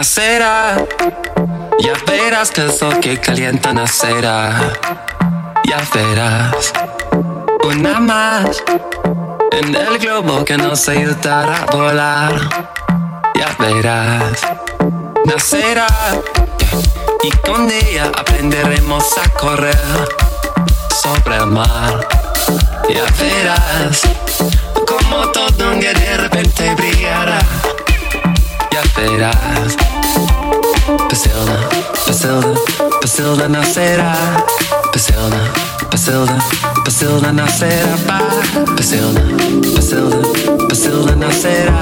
nacerá. Ya verás que el sol que calienta nacerá. Ya verás. Una más en el globo que nos ayudará a volar. Ya verás. Nacerá. Y con ella aprenderemos a correr sobre el mar. Ya verás como todo un de repente brillará. Ya verás. Pasilda, Pasilda, Pasilda nacerá. Pasilda, Pasilda, Pasilda nacerá. Pa. Pasilda, Pasilda, Pasilda nacerá.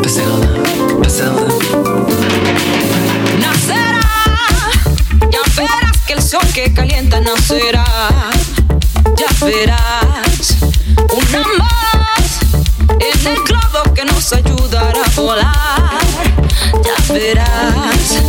Pasilda, Pasilda. Nacerá, ya verás que el sol que calienta nacerá. Ya verás una más en el globo que nos ayudará a volar. Ya verás,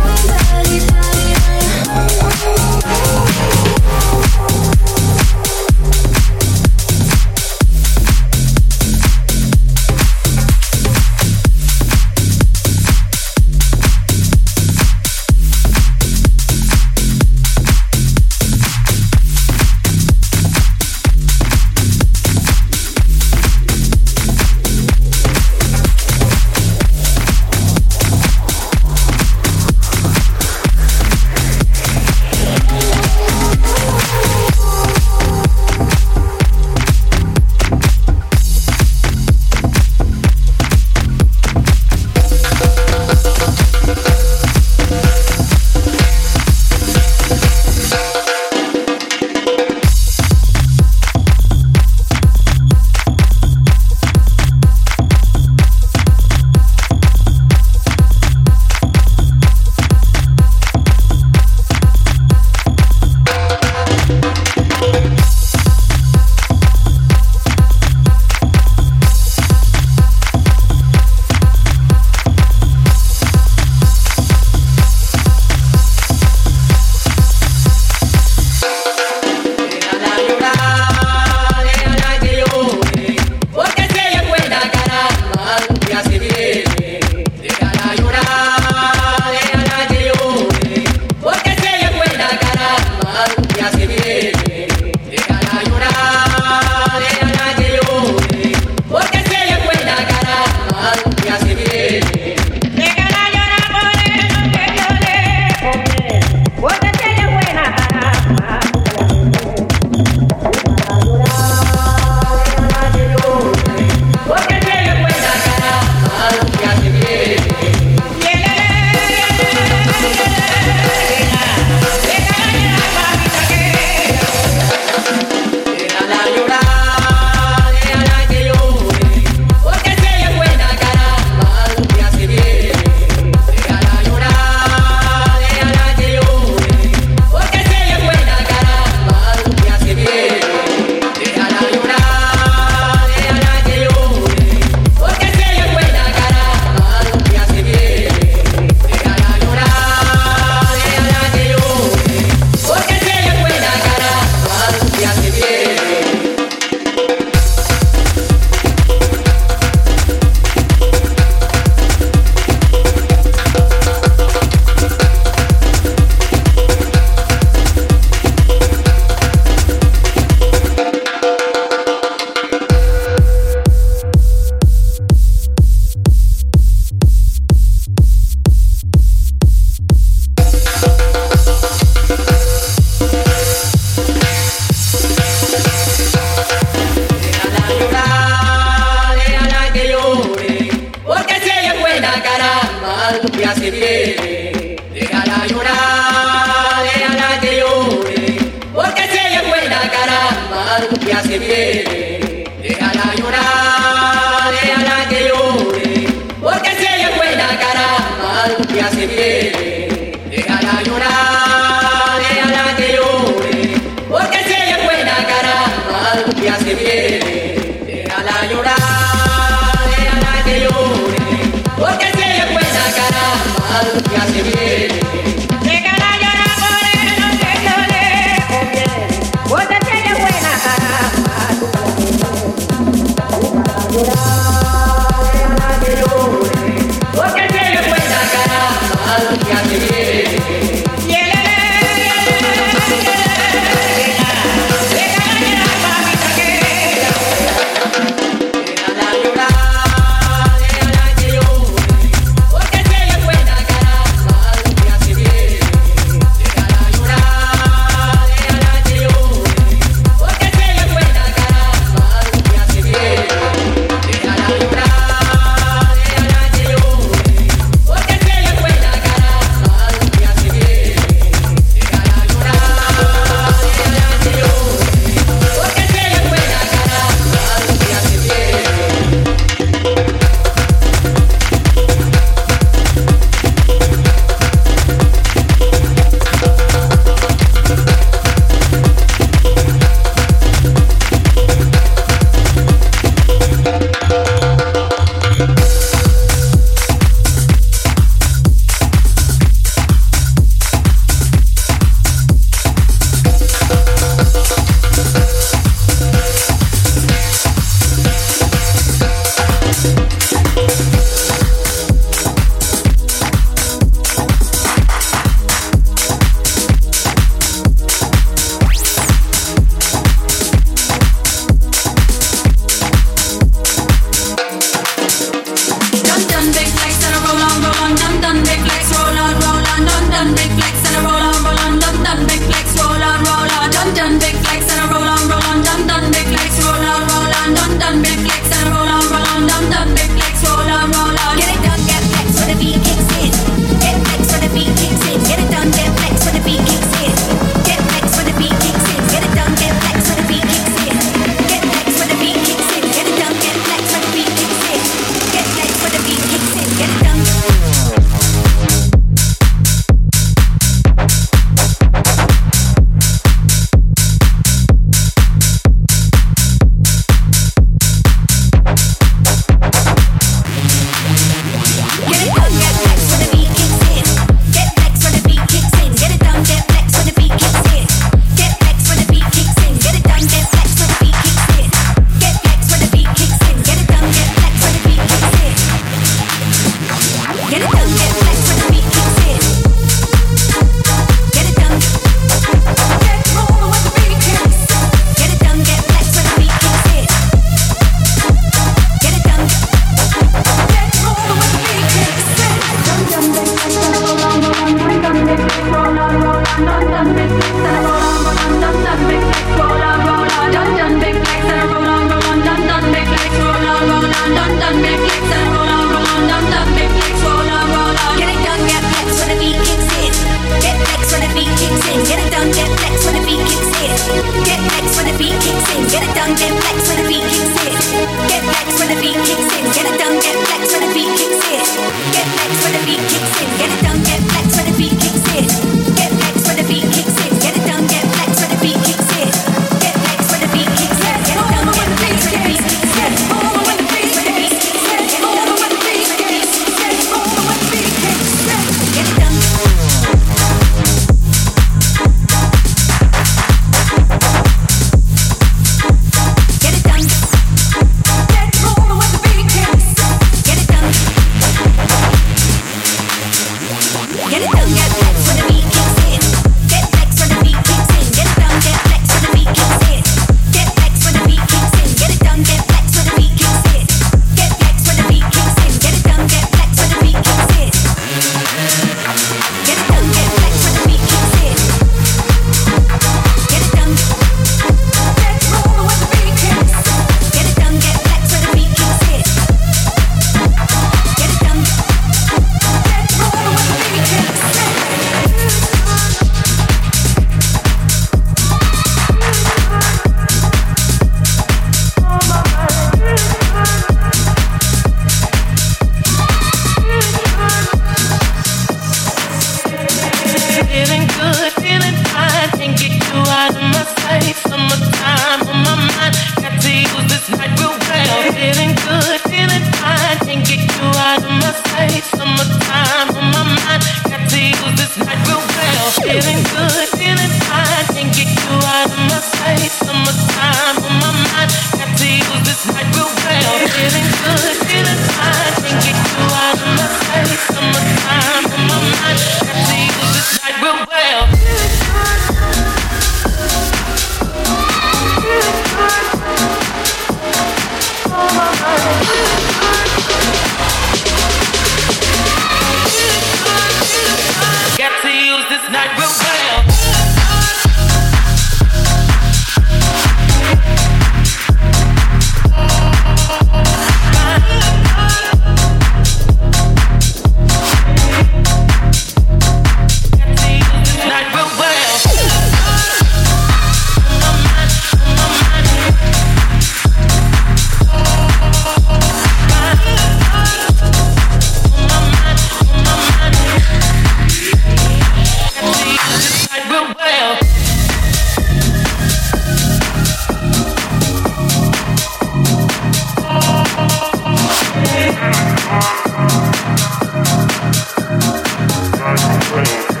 Thank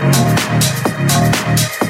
you.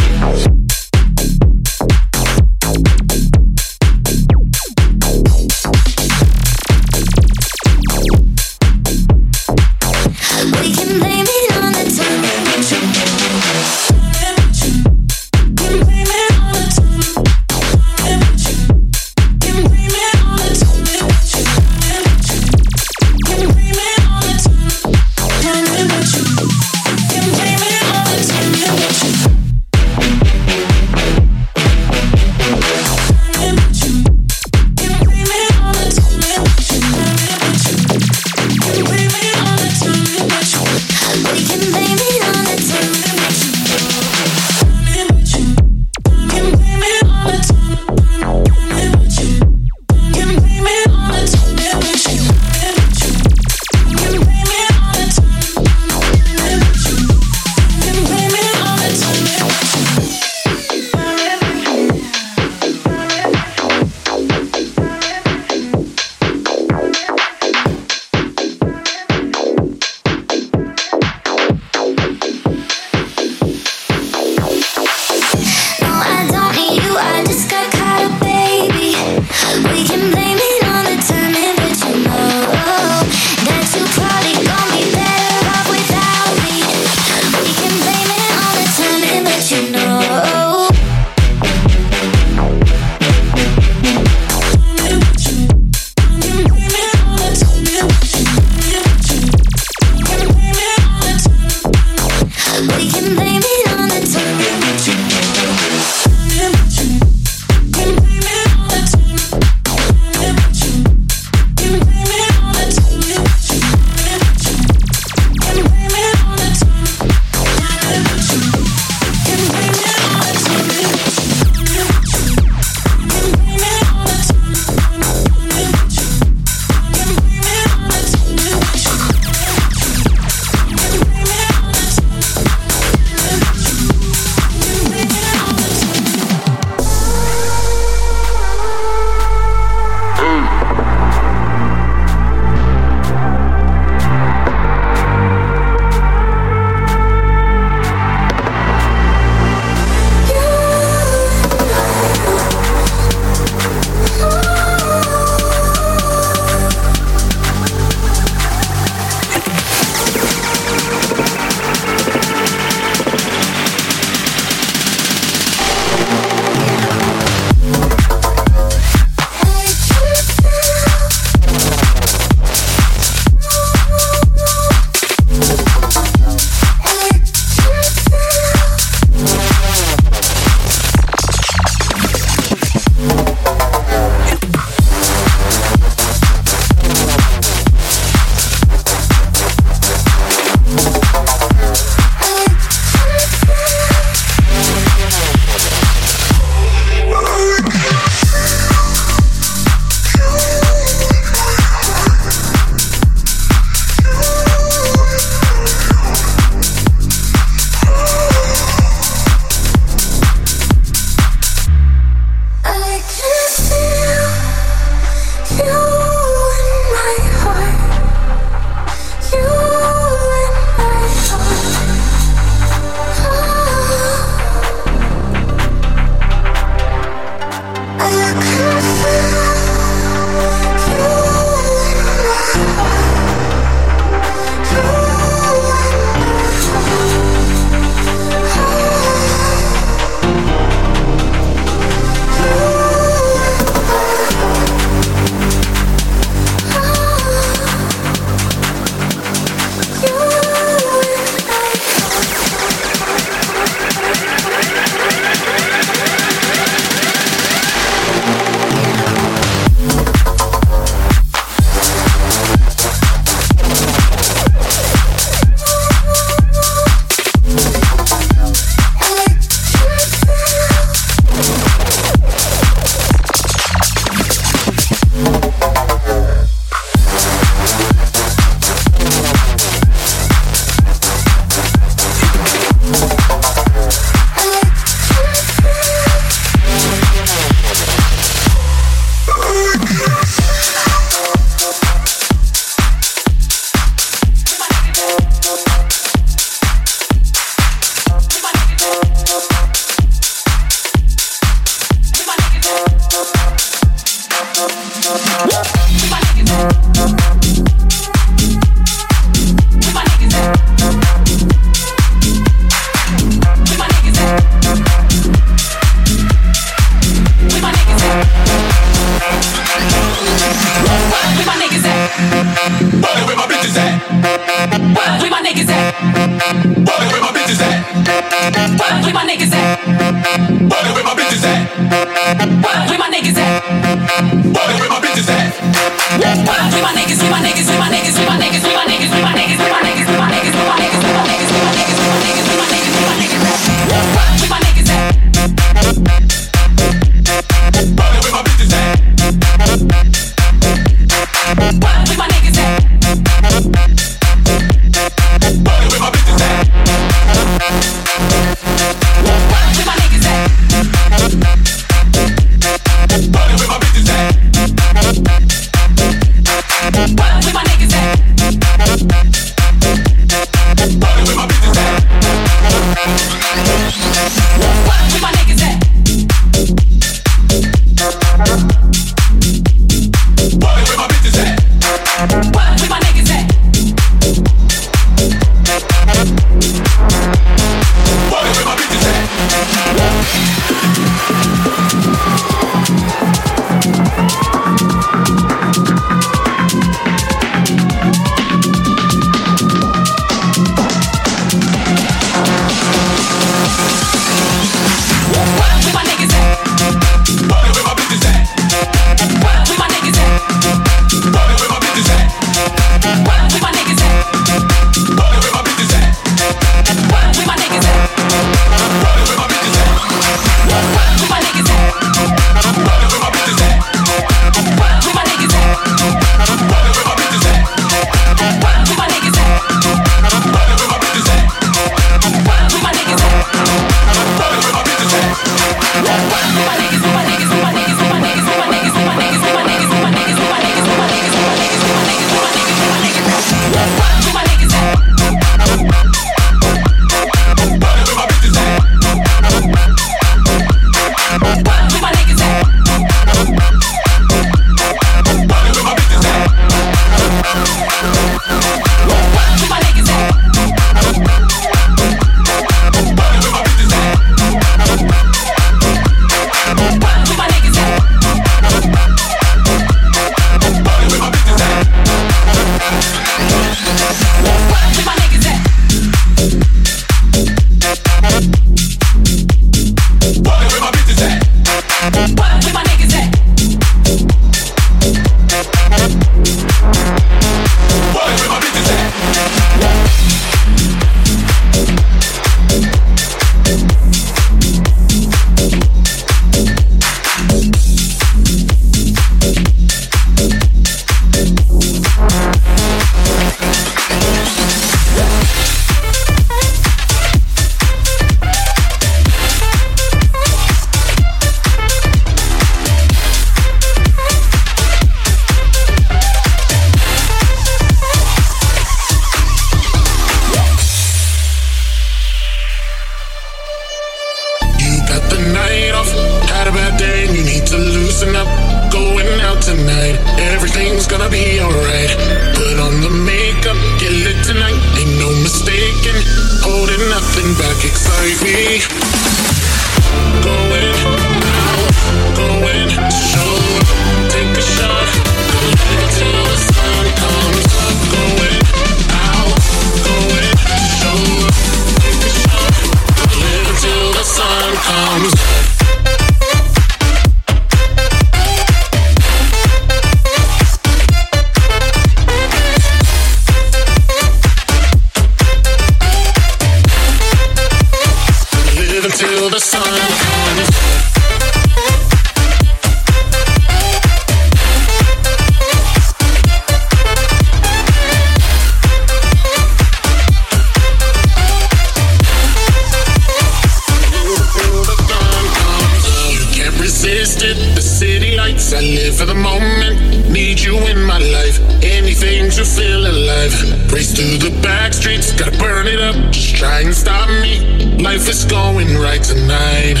I live for the moment. Need you in my life. Anything to feel alive. Race through the back streets, gotta burn it up. Just try and stop me. Life is going right tonight.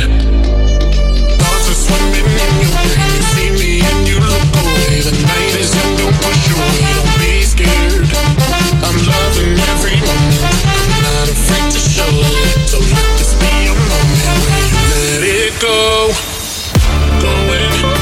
Thoughts are swimming in your brain. You see me and you look away. The night is young, don't push away. Don't be scared. I'm loving every moment. I'm not afraid to show it. So let this be a moment where you let it go. Going.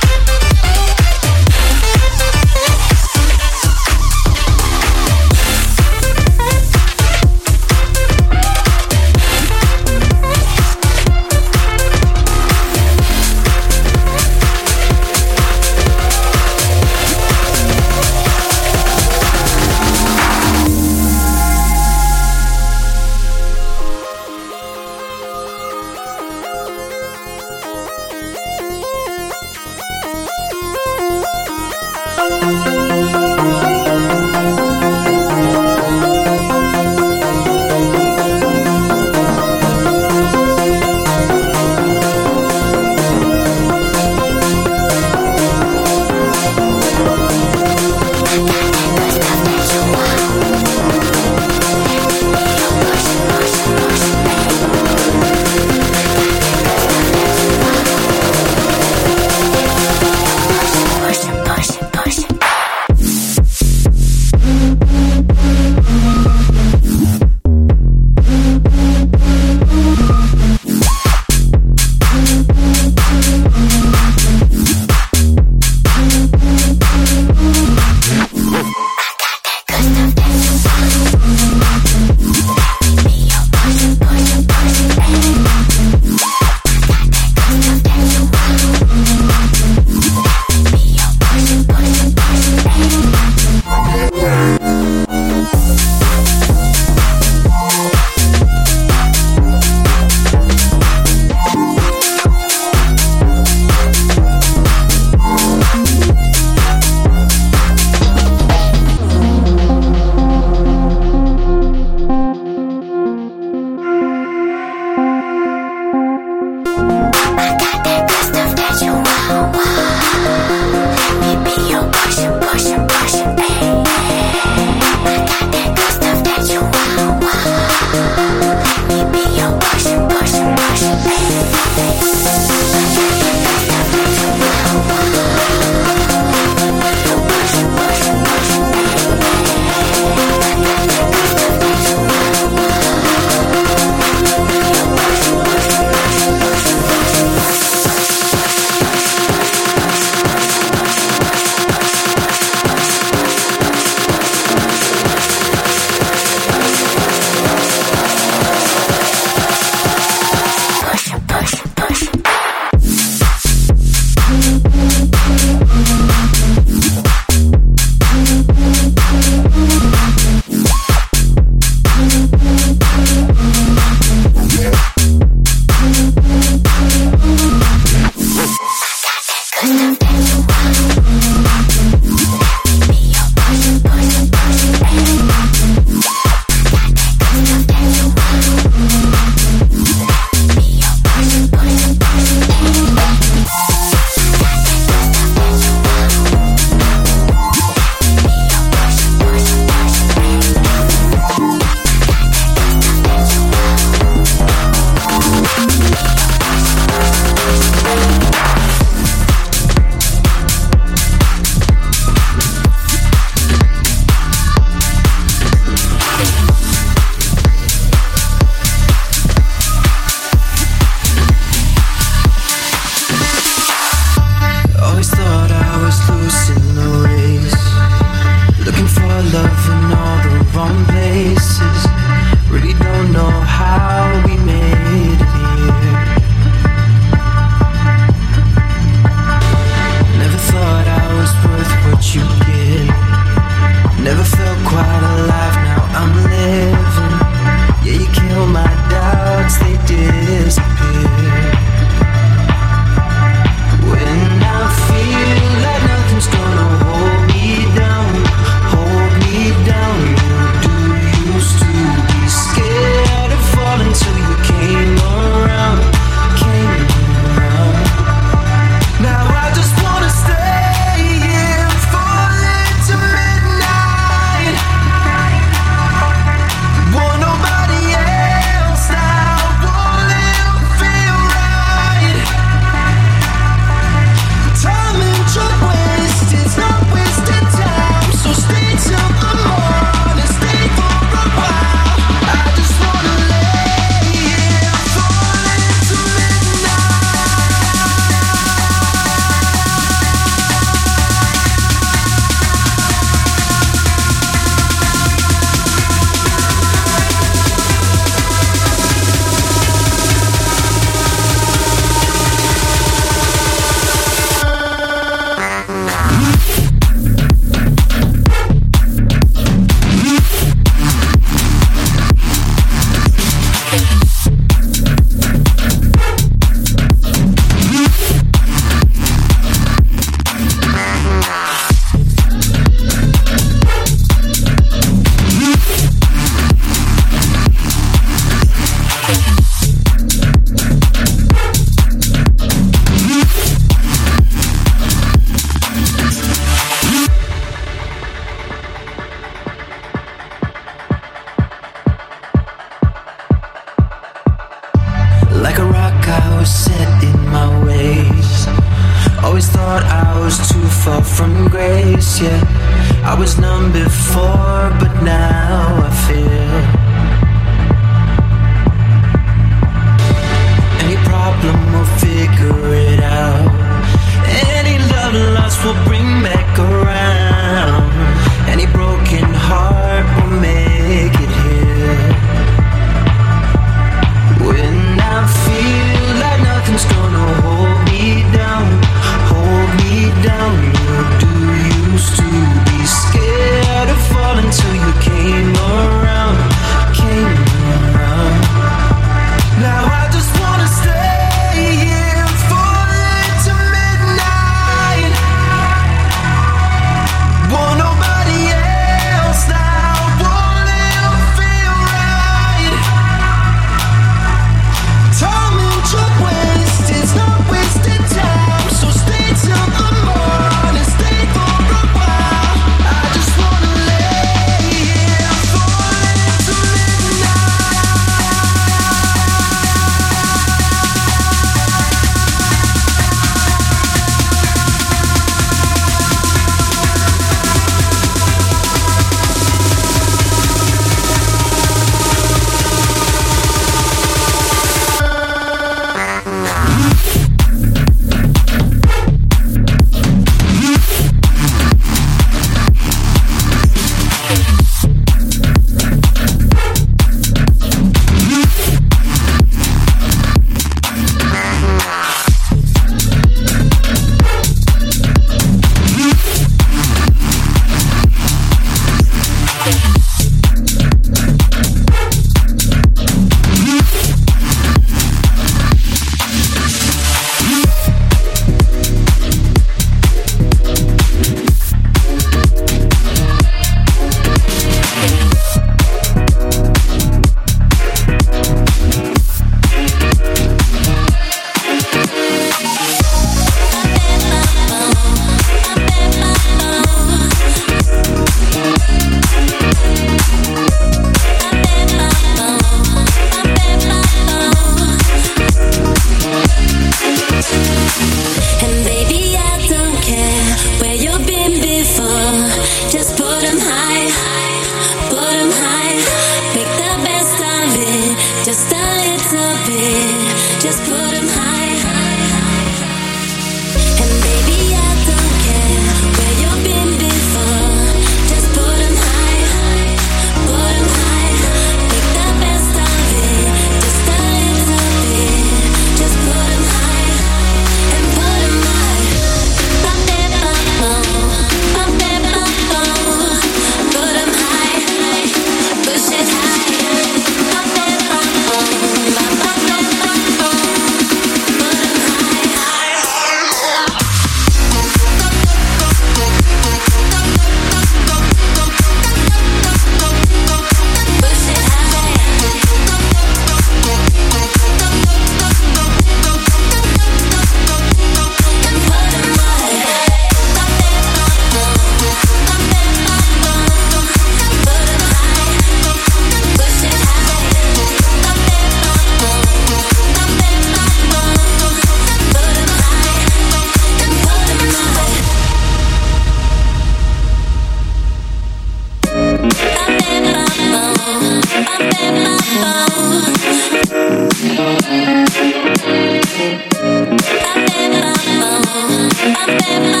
them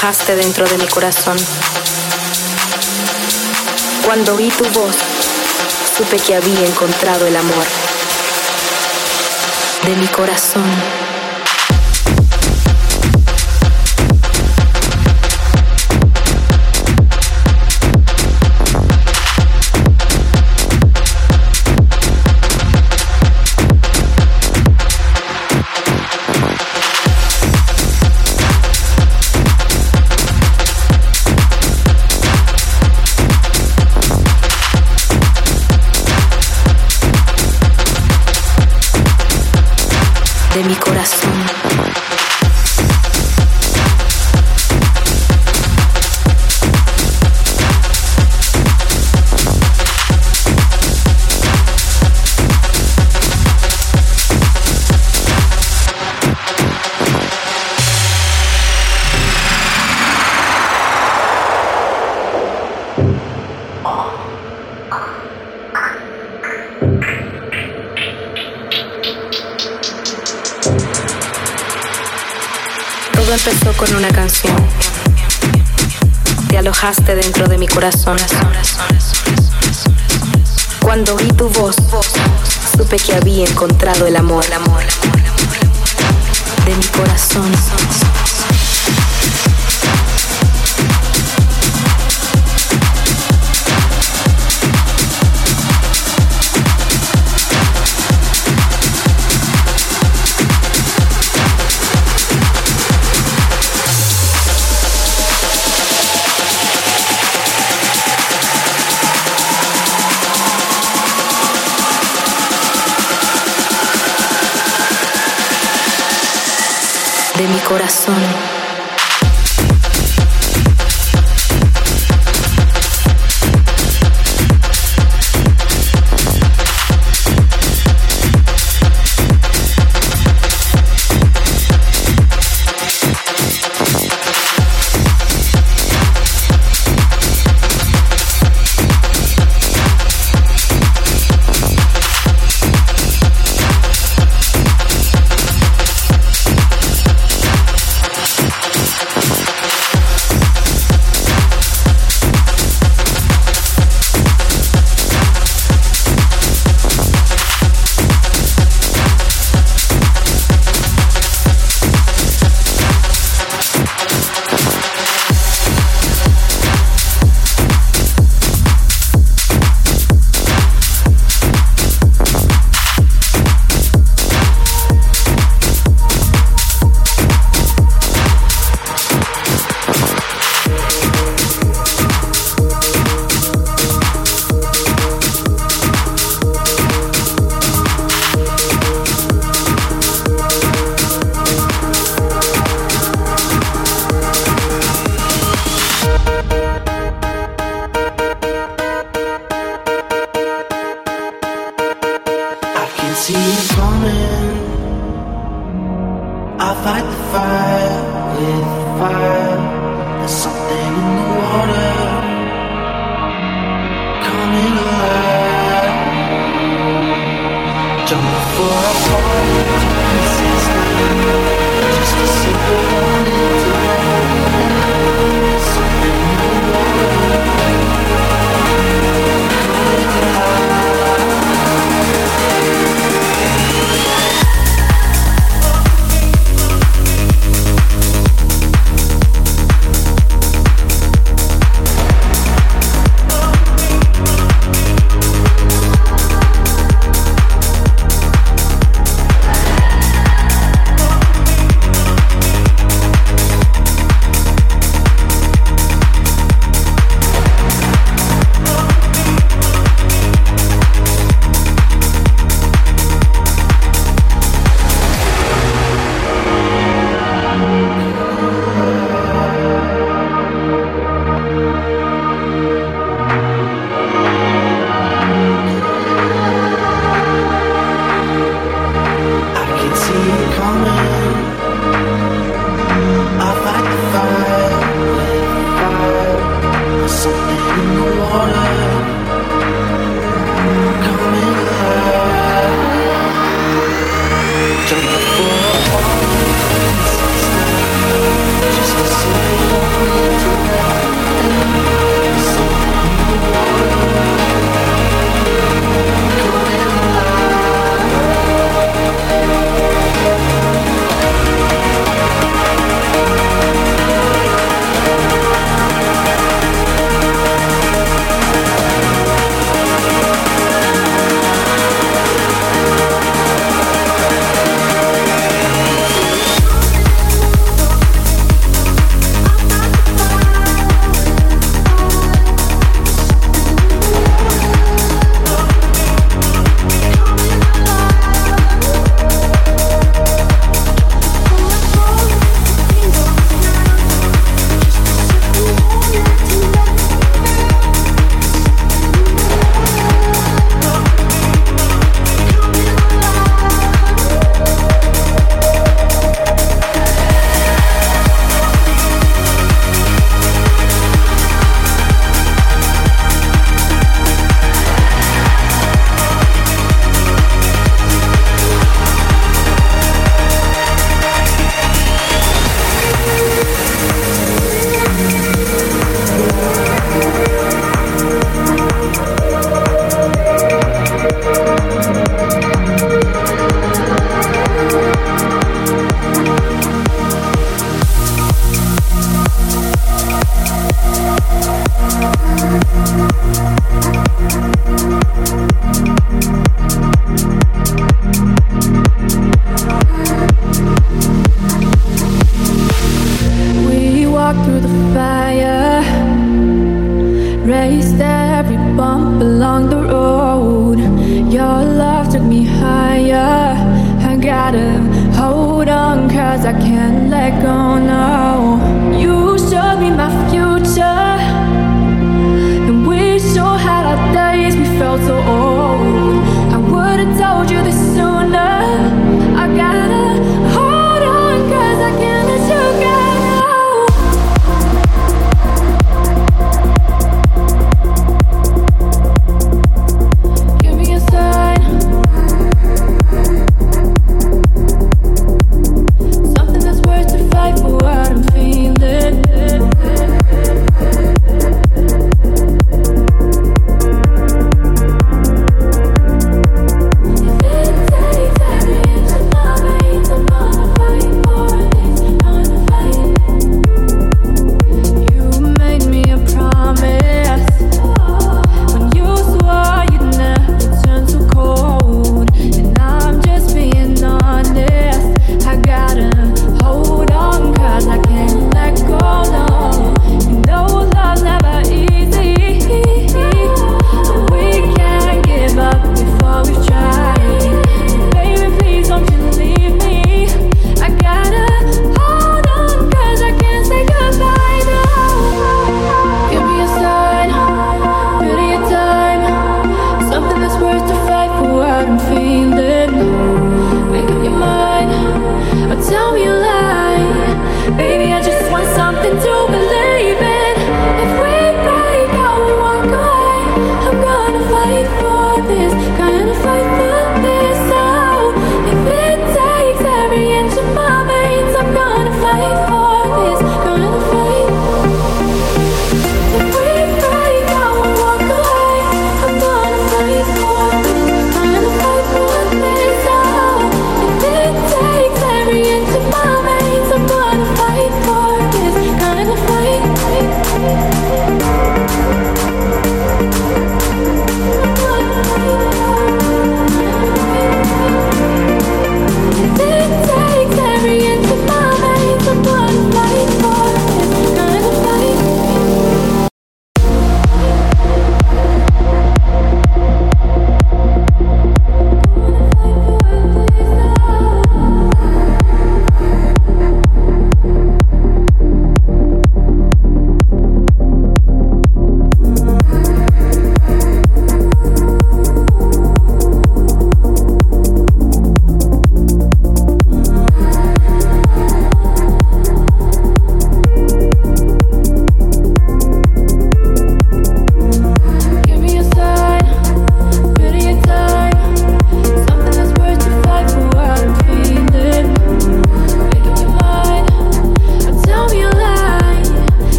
dentro de mi corazón. Cuando oí tu voz, supe que había encontrado el amor de mi corazón. corazón.